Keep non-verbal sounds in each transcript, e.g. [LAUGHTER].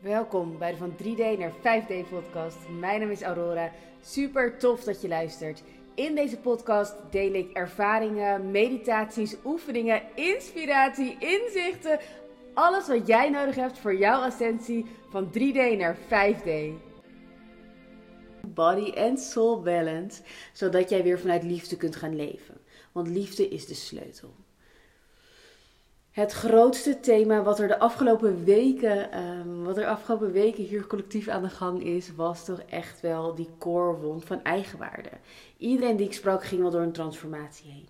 Welkom bij de van 3D naar 5D podcast. Mijn naam is Aurora. Super tof dat je luistert. In deze podcast deel ik ervaringen, meditaties, oefeningen, inspiratie, inzichten. Alles wat jij nodig hebt voor jouw ascensie van 3D naar 5D. Body and soul balance, zodat jij weer vanuit liefde kunt gaan leven. Want liefde is de sleutel. Het grootste thema wat er de afgelopen weken, um, wat er afgelopen weken hier collectief aan de gang is, was toch echt wel die core wond van eigenwaarde. Iedereen die ik sprak ging wel door een transformatie heen.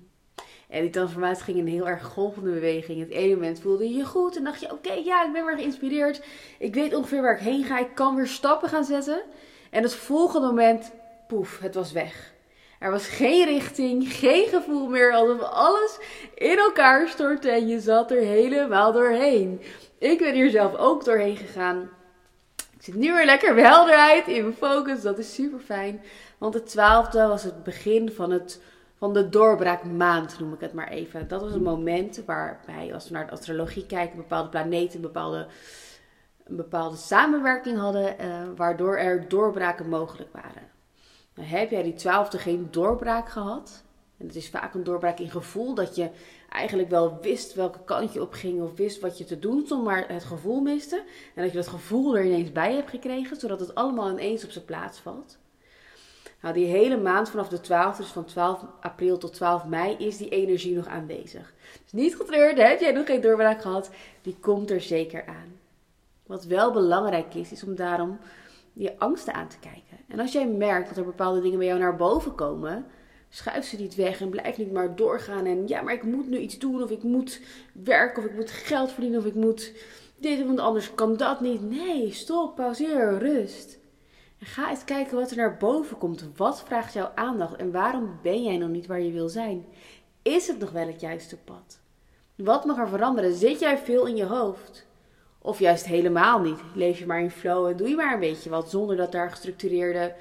En die transformatie ging in een heel erg golvende beweging. Het ene moment voelde je je goed en dacht je: oké, ja, ik ben weer geïnspireerd. Ik weet ongeveer waar ik heen ga. Ik kan weer stappen gaan zetten. En het volgende moment, poef, het was weg. Er was geen richting, geen gevoel meer, alsof alles in elkaar stortte en je zat er helemaal doorheen. Ik ben hier zelf ook doorheen gegaan. Ik zit nu weer lekker helderheid in mijn focus, dat is super fijn. Want de twaalfde was het begin van, het, van de doorbraakmaand, noem ik het maar even. Dat was een moment waarbij, als we naar de astrologie kijken, bepaalde planeten bepaalde, een bepaalde samenwerking hadden, uh, waardoor er doorbraken mogelijk waren. Nou, heb jij die twaalfde geen doorbraak gehad? En het is vaak een doorbraak in gevoel dat je eigenlijk wel wist welke kant je op ging of wist wat je te doen stond, maar het gevoel miste. En dat je dat gevoel er ineens bij hebt gekregen, zodat het allemaal ineens op zijn plaats valt. Nou, die hele maand vanaf de 12e, dus van 12 april tot 12 mei, is die energie nog aanwezig. Dus niet getreurd, heb jij nog geen doorbraak gehad, die komt er zeker aan. Wat wel belangrijk is, is om daarom je angsten aan te kijken. En als jij merkt dat er bepaalde dingen bij jou naar boven komen, schuif ze niet weg en blijf niet maar doorgaan. En ja, maar ik moet nu iets doen, of ik moet werken, of ik moet geld verdienen, of ik moet dit, want anders kan dat niet. Nee, stop, pauzeer, rust. En ga eens kijken wat er naar boven komt. Wat vraagt jouw aandacht en waarom ben jij nog niet waar je wil zijn? Is het nog wel het juiste pad? Wat mag er veranderen? Zit jij veel in je hoofd? Of juist helemaal niet. Leef je maar in flow en doe je maar een beetje wat zonder dat daar gestructureerde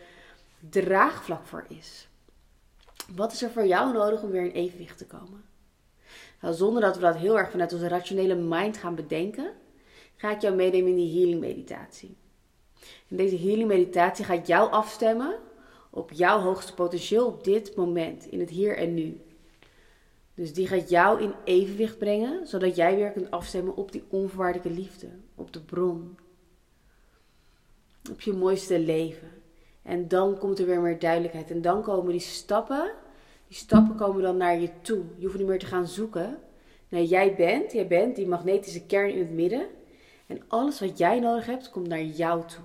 draagvlak voor is. Wat is er voor jou nodig om weer in evenwicht te komen? Nou, zonder dat we dat heel erg vanuit onze rationele mind gaan bedenken, ga ik jou meenemen in die healing meditatie. En deze healing meditatie gaat jou afstemmen op jouw hoogste potentieel op dit moment, in het hier en nu. Dus die gaat jou in evenwicht brengen, zodat jij weer kunt afstemmen op die onvoorwaardelijke liefde, op de bron, op je mooiste leven. En dan komt er weer meer duidelijkheid. En dan komen die stappen, die stappen komen dan naar je toe. Je hoeft niet meer te gaan zoeken. Nee, jij bent, jij bent die magnetische kern in het midden. En alles wat jij nodig hebt, komt naar jou toe.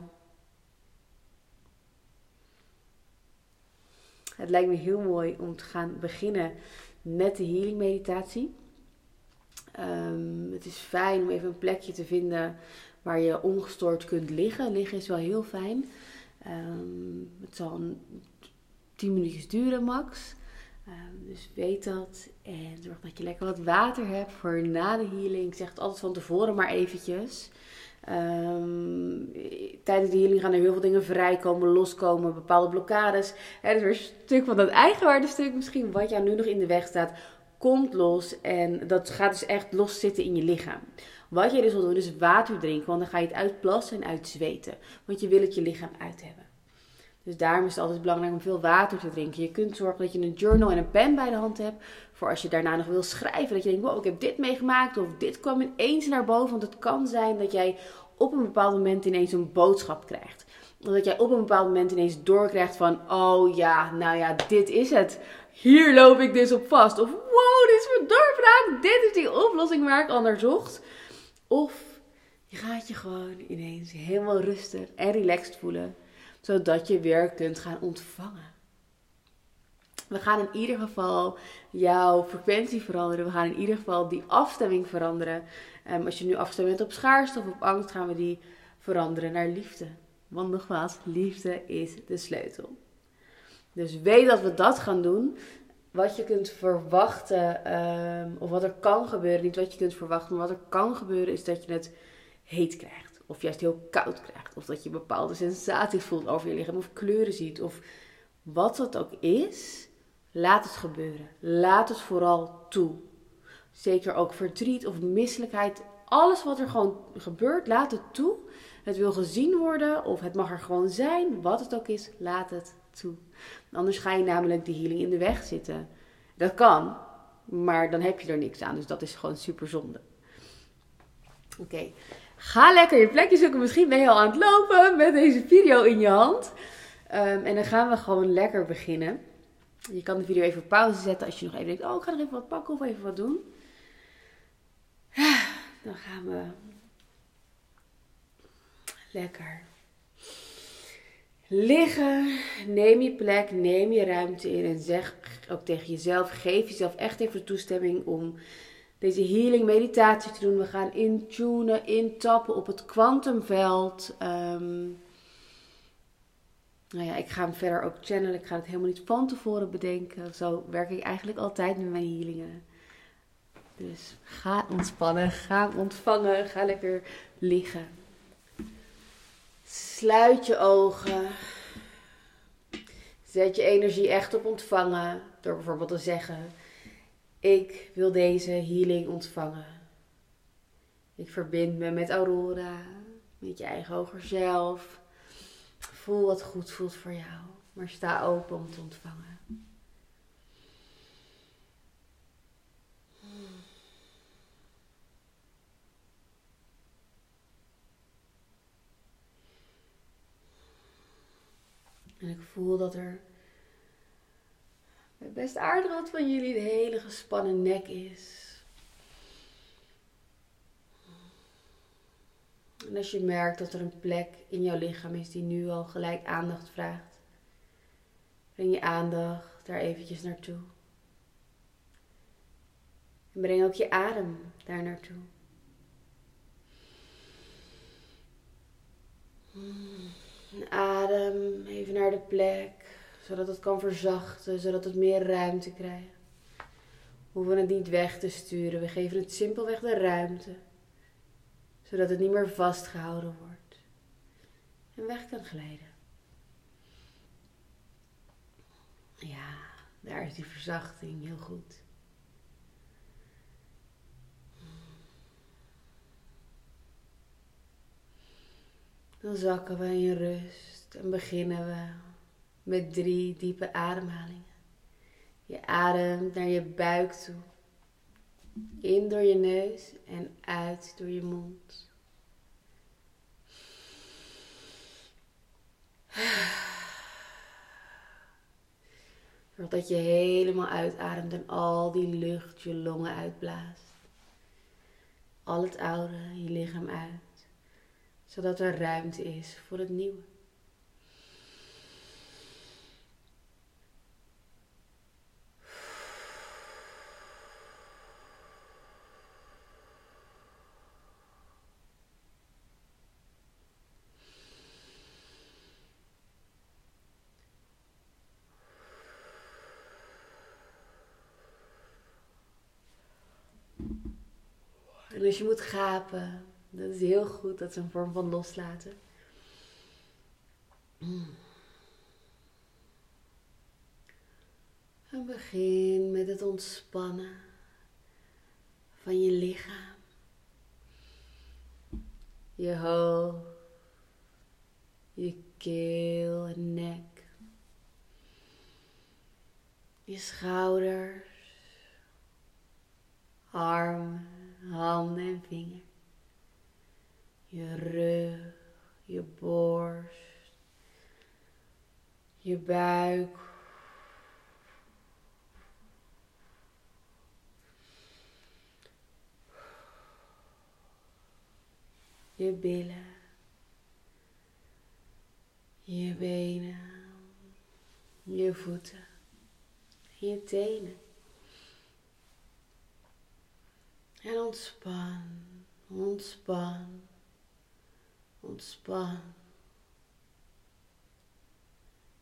Het lijkt me heel mooi om te gaan beginnen met de healing meditatie. Um, het is fijn om even een plekje te vinden waar je ongestoord kunt liggen. Liggen is wel heel fijn. Um, het zal een 10 minuutjes duren max. Um, dus weet dat. En zorg dat je lekker wat water hebt voor na de healing. Ik zeg het altijd van tevoren maar eventjes. Um, tijdens de healing gaan er heel veel dingen vrijkomen, loskomen, bepaalde blokkades. Er is weer een stuk van dat eigenwaardestuk misschien, wat jou nu nog in de weg staat, komt los. En dat gaat dus echt los zitten in je lichaam. Wat je dus wil doen, is water drinken, want dan ga je het uitplassen en uitzweten. Want je wil het je lichaam uit hebben. Dus daarom is het altijd belangrijk om veel water te drinken. Je kunt zorgen dat je een journal en een pen bij de hand hebt. Voor als je daarna nog wil schrijven. Dat je denkt, wow, ik heb dit meegemaakt. Of dit kwam ineens naar boven. Want het kan zijn dat jij op een bepaald moment ineens een boodschap krijgt. Dat jij op een bepaald moment ineens doorkrijgt van, oh ja, nou ja, dit is het. Hier loop ik dus op vast. Of wow, dit is mijn doorbraak. Dit is die oplossing waar ik al naar zocht. Of je gaat je gewoon ineens helemaal rustig en relaxed voelen zodat je weer kunt gaan ontvangen. We gaan in ieder geval jouw frequentie veranderen. We gaan in ieder geval die afstemming veranderen. Um, als je nu afgestemd bent op schaarste of op angst, gaan we die veranderen naar liefde. Want nogmaals, liefde is de sleutel. Dus weet dat we dat gaan doen. Wat je kunt verwachten, um, of wat er kan gebeuren, niet wat je kunt verwachten, maar wat er kan gebeuren, is dat je het heet krijgt. Of juist heel koud krijgt. Of dat je bepaalde sensaties voelt over je lichaam. Of kleuren ziet. Of wat dat ook is. Laat het gebeuren. Laat het vooral toe. Zeker ook verdriet of misselijkheid. alles wat er gewoon gebeurt, laat het toe. Het wil gezien worden of het mag er gewoon zijn. Wat het ook is, laat het toe. Anders ga je namelijk de healing in de weg zitten. Dat kan, maar dan heb je er niks aan. Dus dat is gewoon super zonde. Oké, ga lekker je plekje zoeken. Misschien ben je al aan het lopen met deze video in je hand. Ehm, en dan gaan we gewoon lekker beginnen. Je kan de video even op pauze zetten als je nog even denkt: Oh, ik ga nog even wat pakken of even wat doen. [SIGHS] Dan gaan we lekker liggen. Neem je plek, neem je ruimte in en zeg ook tegen jezelf: geef jezelf echt even de toestemming om deze healing meditatie te doen. We gaan intunen, intappen op het kwantumveld. Um, nou ja, ik ga hem verder ook channelen. Ik ga het helemaal niet van tevoren bedenken. Zo werk ik eigenlijk altijd met mijn healingen. Dus ga ontspannen, ga ontvangen, ga lekker liggen. Sluit je ogen. Zet je energie echt op ontvangen. Door bijvoorbeeld te zeggen: Ik wil deze healing ontvangen. Ik verbind me met Aurora, met je eigen hoger zelf. Voel wat goed voelt voor jou, maar sta open om te ontvangen. En ik voel dat er best aardig wat van jullie de hele gespannen nek is. En als je merkt dat er een plek in jouw lichaam is die nu al gelijk aandacht vraagt, breng je aandacht daar eventjes naartoe. En breng ook je adem daar naartoe. Adem even naar de plek, zodat het kan verzachten, zodat het meer ruimte krijgt. We hoeven het niet weg te sturen, we geven het simpelweg de ruimte zodat het niet meer vastgehouden wordt en weg kan glijden. Ja, daar is die verzachting heel goed. Dan zakken we in rust en beginnen we met drie diepe ademhalingen. Je ademt naar je buik toe. In door je neus en uit door je mond. Zodat je helemaal uitademt en al die lucht je longen uitblaast. Al het oude je lichaam uit. Zodat er ruimte is voor het nieuwe. En als je moet gapen, dat is heel goed. Dat is een vorm van loslaten. En begin met het ontspannen van je lichaam. Je hoofd, je keel en nek. Je schouders, armen handen en vingers. Je rug, je borst, je buik. Je billen, je benen, je voeten, je tenen. En ontspan, ontspan, ontspan.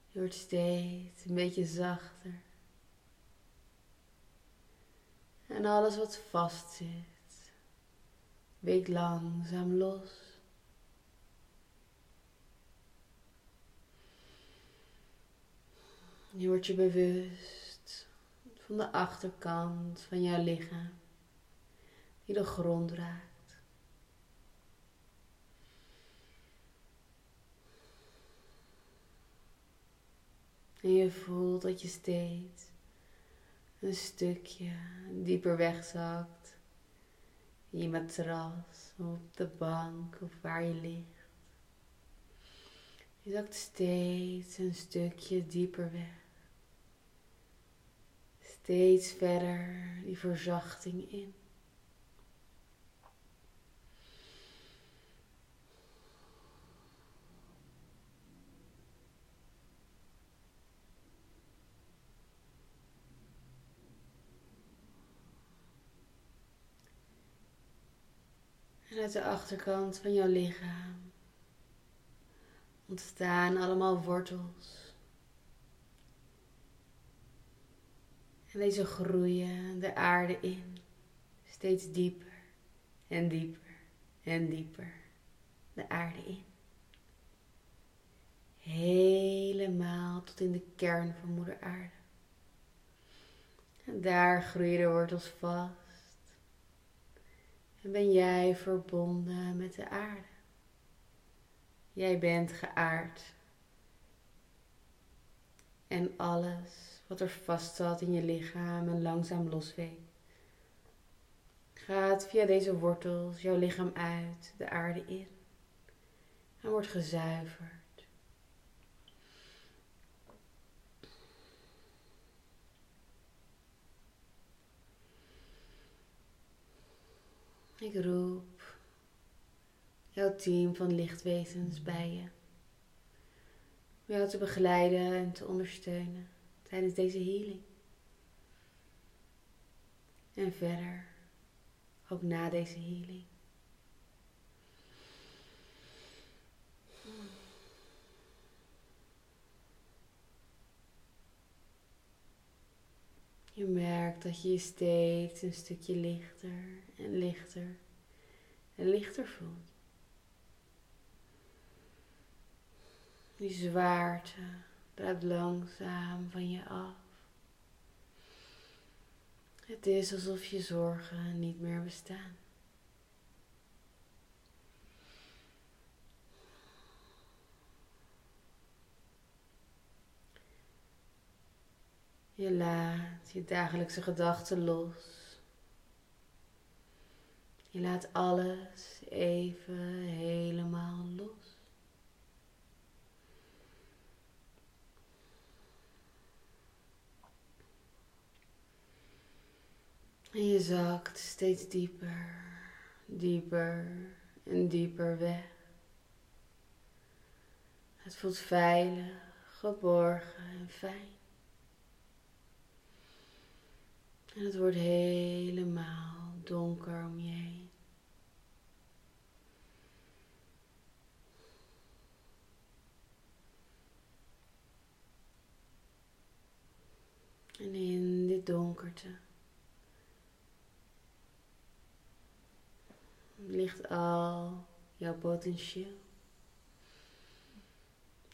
Je wordt steeds een beetje zachter. En alles wat vast zit, langzaam los. Je wordt je bewust van de achterkant van jouw lichaam die de grond raakt. En je voelt dat je steeds een stukje dieper wegzakt. In je matras, op de bank of waar je ligt. Je zakt steeds een stukje dieper weg. Steeds verder die verzachting in. Uit de achterkant van jouw lichaam ontstaan allemaal wortels. En deze groeien de aarde in, steeds dieper en dieper en dieper de aarde in. Helemaal tot in de kern van Moeder Aarde. En daar groeien de wortels vast en ben jij verbonden met de aarde. Jij bent geaard. En alles wat er vast zat in je lichaam en langzaam losweekt, gaat via deze wortels jouw lichaam uit, de aarde in en wordt gezuiverd. Ik roep jouw team van lichtwezens bij je. Om jou te begeleiden en te ondersteunen tijdens deze healing. En verder, ook na deze healing. Je merkt dat je je steeds een stukje lichter en lichter en lichter voelt. Die zwaarte druipt langzaam van je af. Het is alsof je zorgen niet meer bestaan. Je laat je dagelijkse gedachten los. Je laat alles even helemaal los. En je zakt steeds dieper, dieper en dieper weg. Het voelt veilig, geborgen en fijn. En het wordt helemaal donker om je heen. En in dit donkerte ligt al jouw potentieel.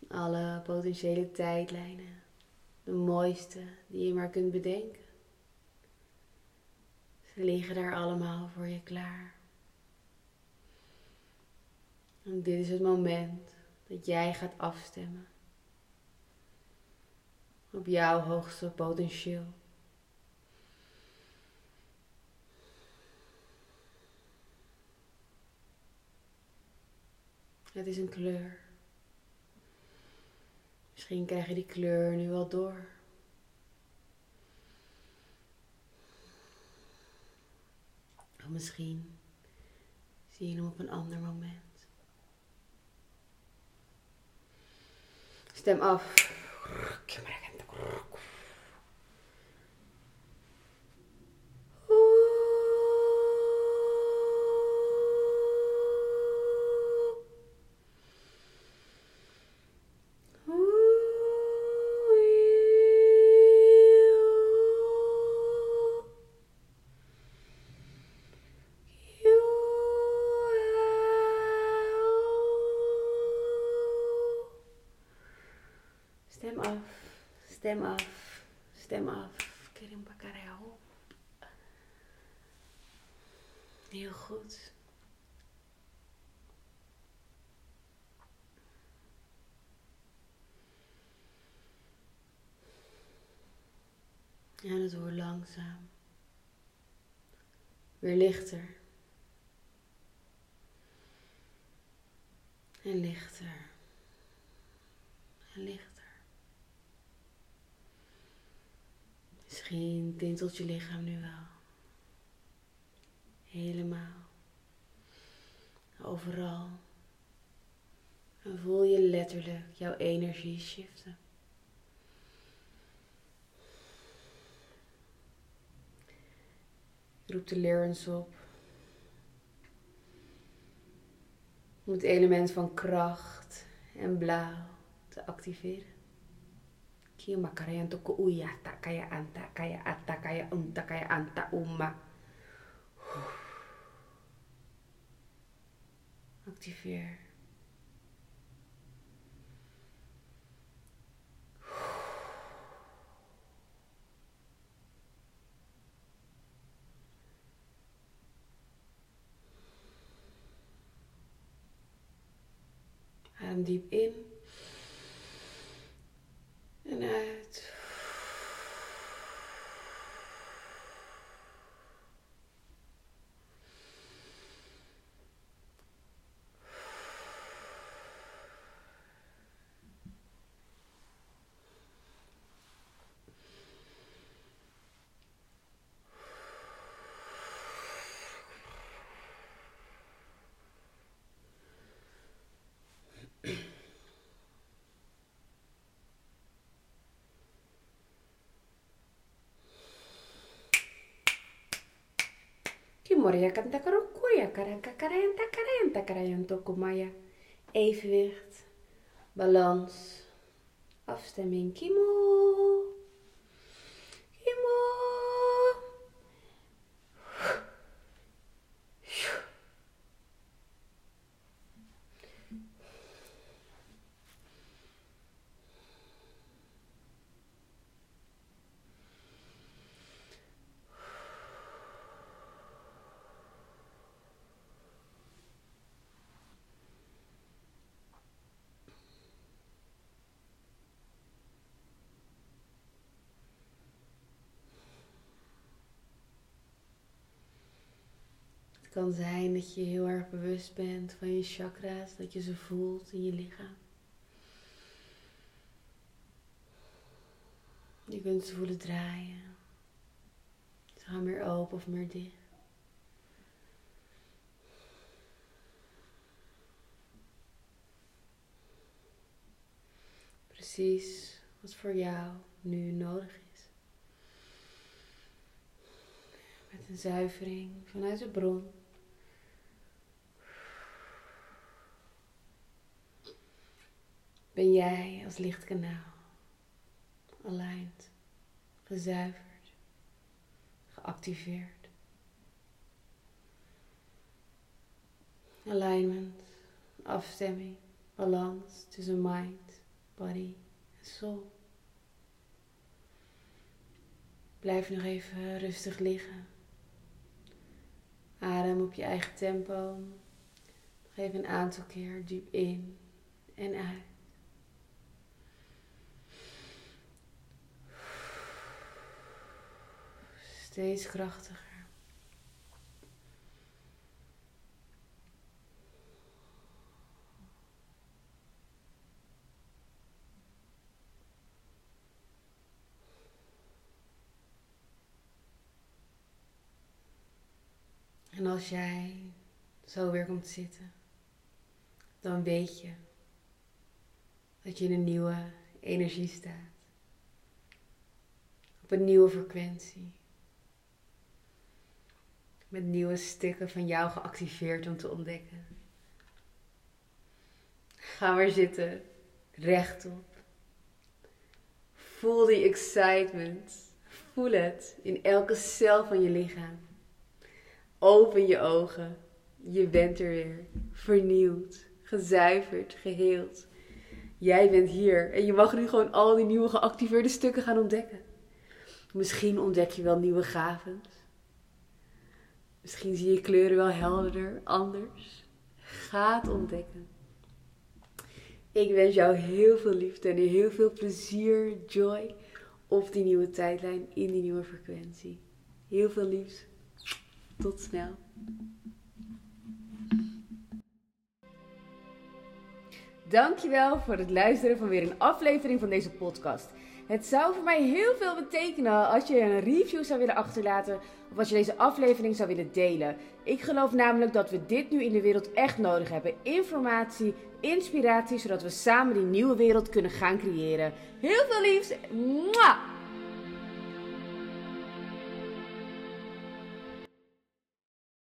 Alle potentiële tijdlijnen. De mooiste die je maar kunt bedenken. Ze liggen daar allemaal voor je klaar. En dit is het moment dat jij gaat afstemmen op jouw hoogste potentieel. Het is een kleur. Misschien krijg je die kleur nu wel door. Of misschien zie je hem op een ander moment. Stem af. Stem af. Stem af. Kirim Heel goed. En het wordt langzaam. Weer lichter. En lichter. En lichter. Misschien tintelt je lichaam nu wel. Helemaal. Overal. En voel je letterlijk jouw energie shiften. Roep de lerens op. Om het element van kracht en blauw te activeren. Kia makarayan toko uya takaya anta kaya atta kaya unta kaya anta umma. Activeer. Adem diep in Moria kanta karokoya karanka karenta karenta karayanto kumaya. Evenwicht, balans, afstemming. Kimo. Het kan zijn dat je heel erg bewust bent van je chakra's, dat je ze voelt in je lichaam. Je kunt ze voelen draaien. Ze gaan meer open of meer dicht. Precies wat voor jou nu nodig is. Met een zuivering vanuit de bron. Ben jij als lichtkanaal aligned, gezuiverd, geactiveerd. Alignment, afstemming, balans tussen mind, body en soul. Blijf nog even rustig liggen. Adem op je eigen tempo. Nog even een aantal keer diep in en uit. Steeds krachtiger. En als jij zo weer komt zitten, dan weet je dat je in een nieuwe energie staat. Op een nieuwe frequentie. Met nieuwe stukken van jou geactiveerd om te ontdekken. Ga maar zitten, rechtop. Voel die excitement. Voel het in elke cel van je lichaam. Open je ogen. Je bent er weer. Vernieuwd, gezuiverd, geheeld. Jij bent hier en je mag nu gewoon al die nieuwe geactiveerde stukken gaan ontdekken. Misschien ontdek je wel nieuwe gavens. Misschien zie je kleuren wel helderder, anders. Ga het ontdekken. Ik wens jou heel veel liefde en heel veel plezier, joy op die nieuwe tijdlijn, in die nieuwe frequentie. Heel veel liefs. Tot snel. Dankjewel voor het luisteren van weer een aflevering van deze podcast. Het zou voor mij heel veel betekenen als je een review zou willen achterlaten of als je deze aflevering zou willen delen. Ik geloof namelijk dat we dit nu in de wereld echt nodig hebben. Informatie, inspiratie, zodat we samen die nieuwe wereld kunnen gaan creëren. Heel veel liefs. Mwah!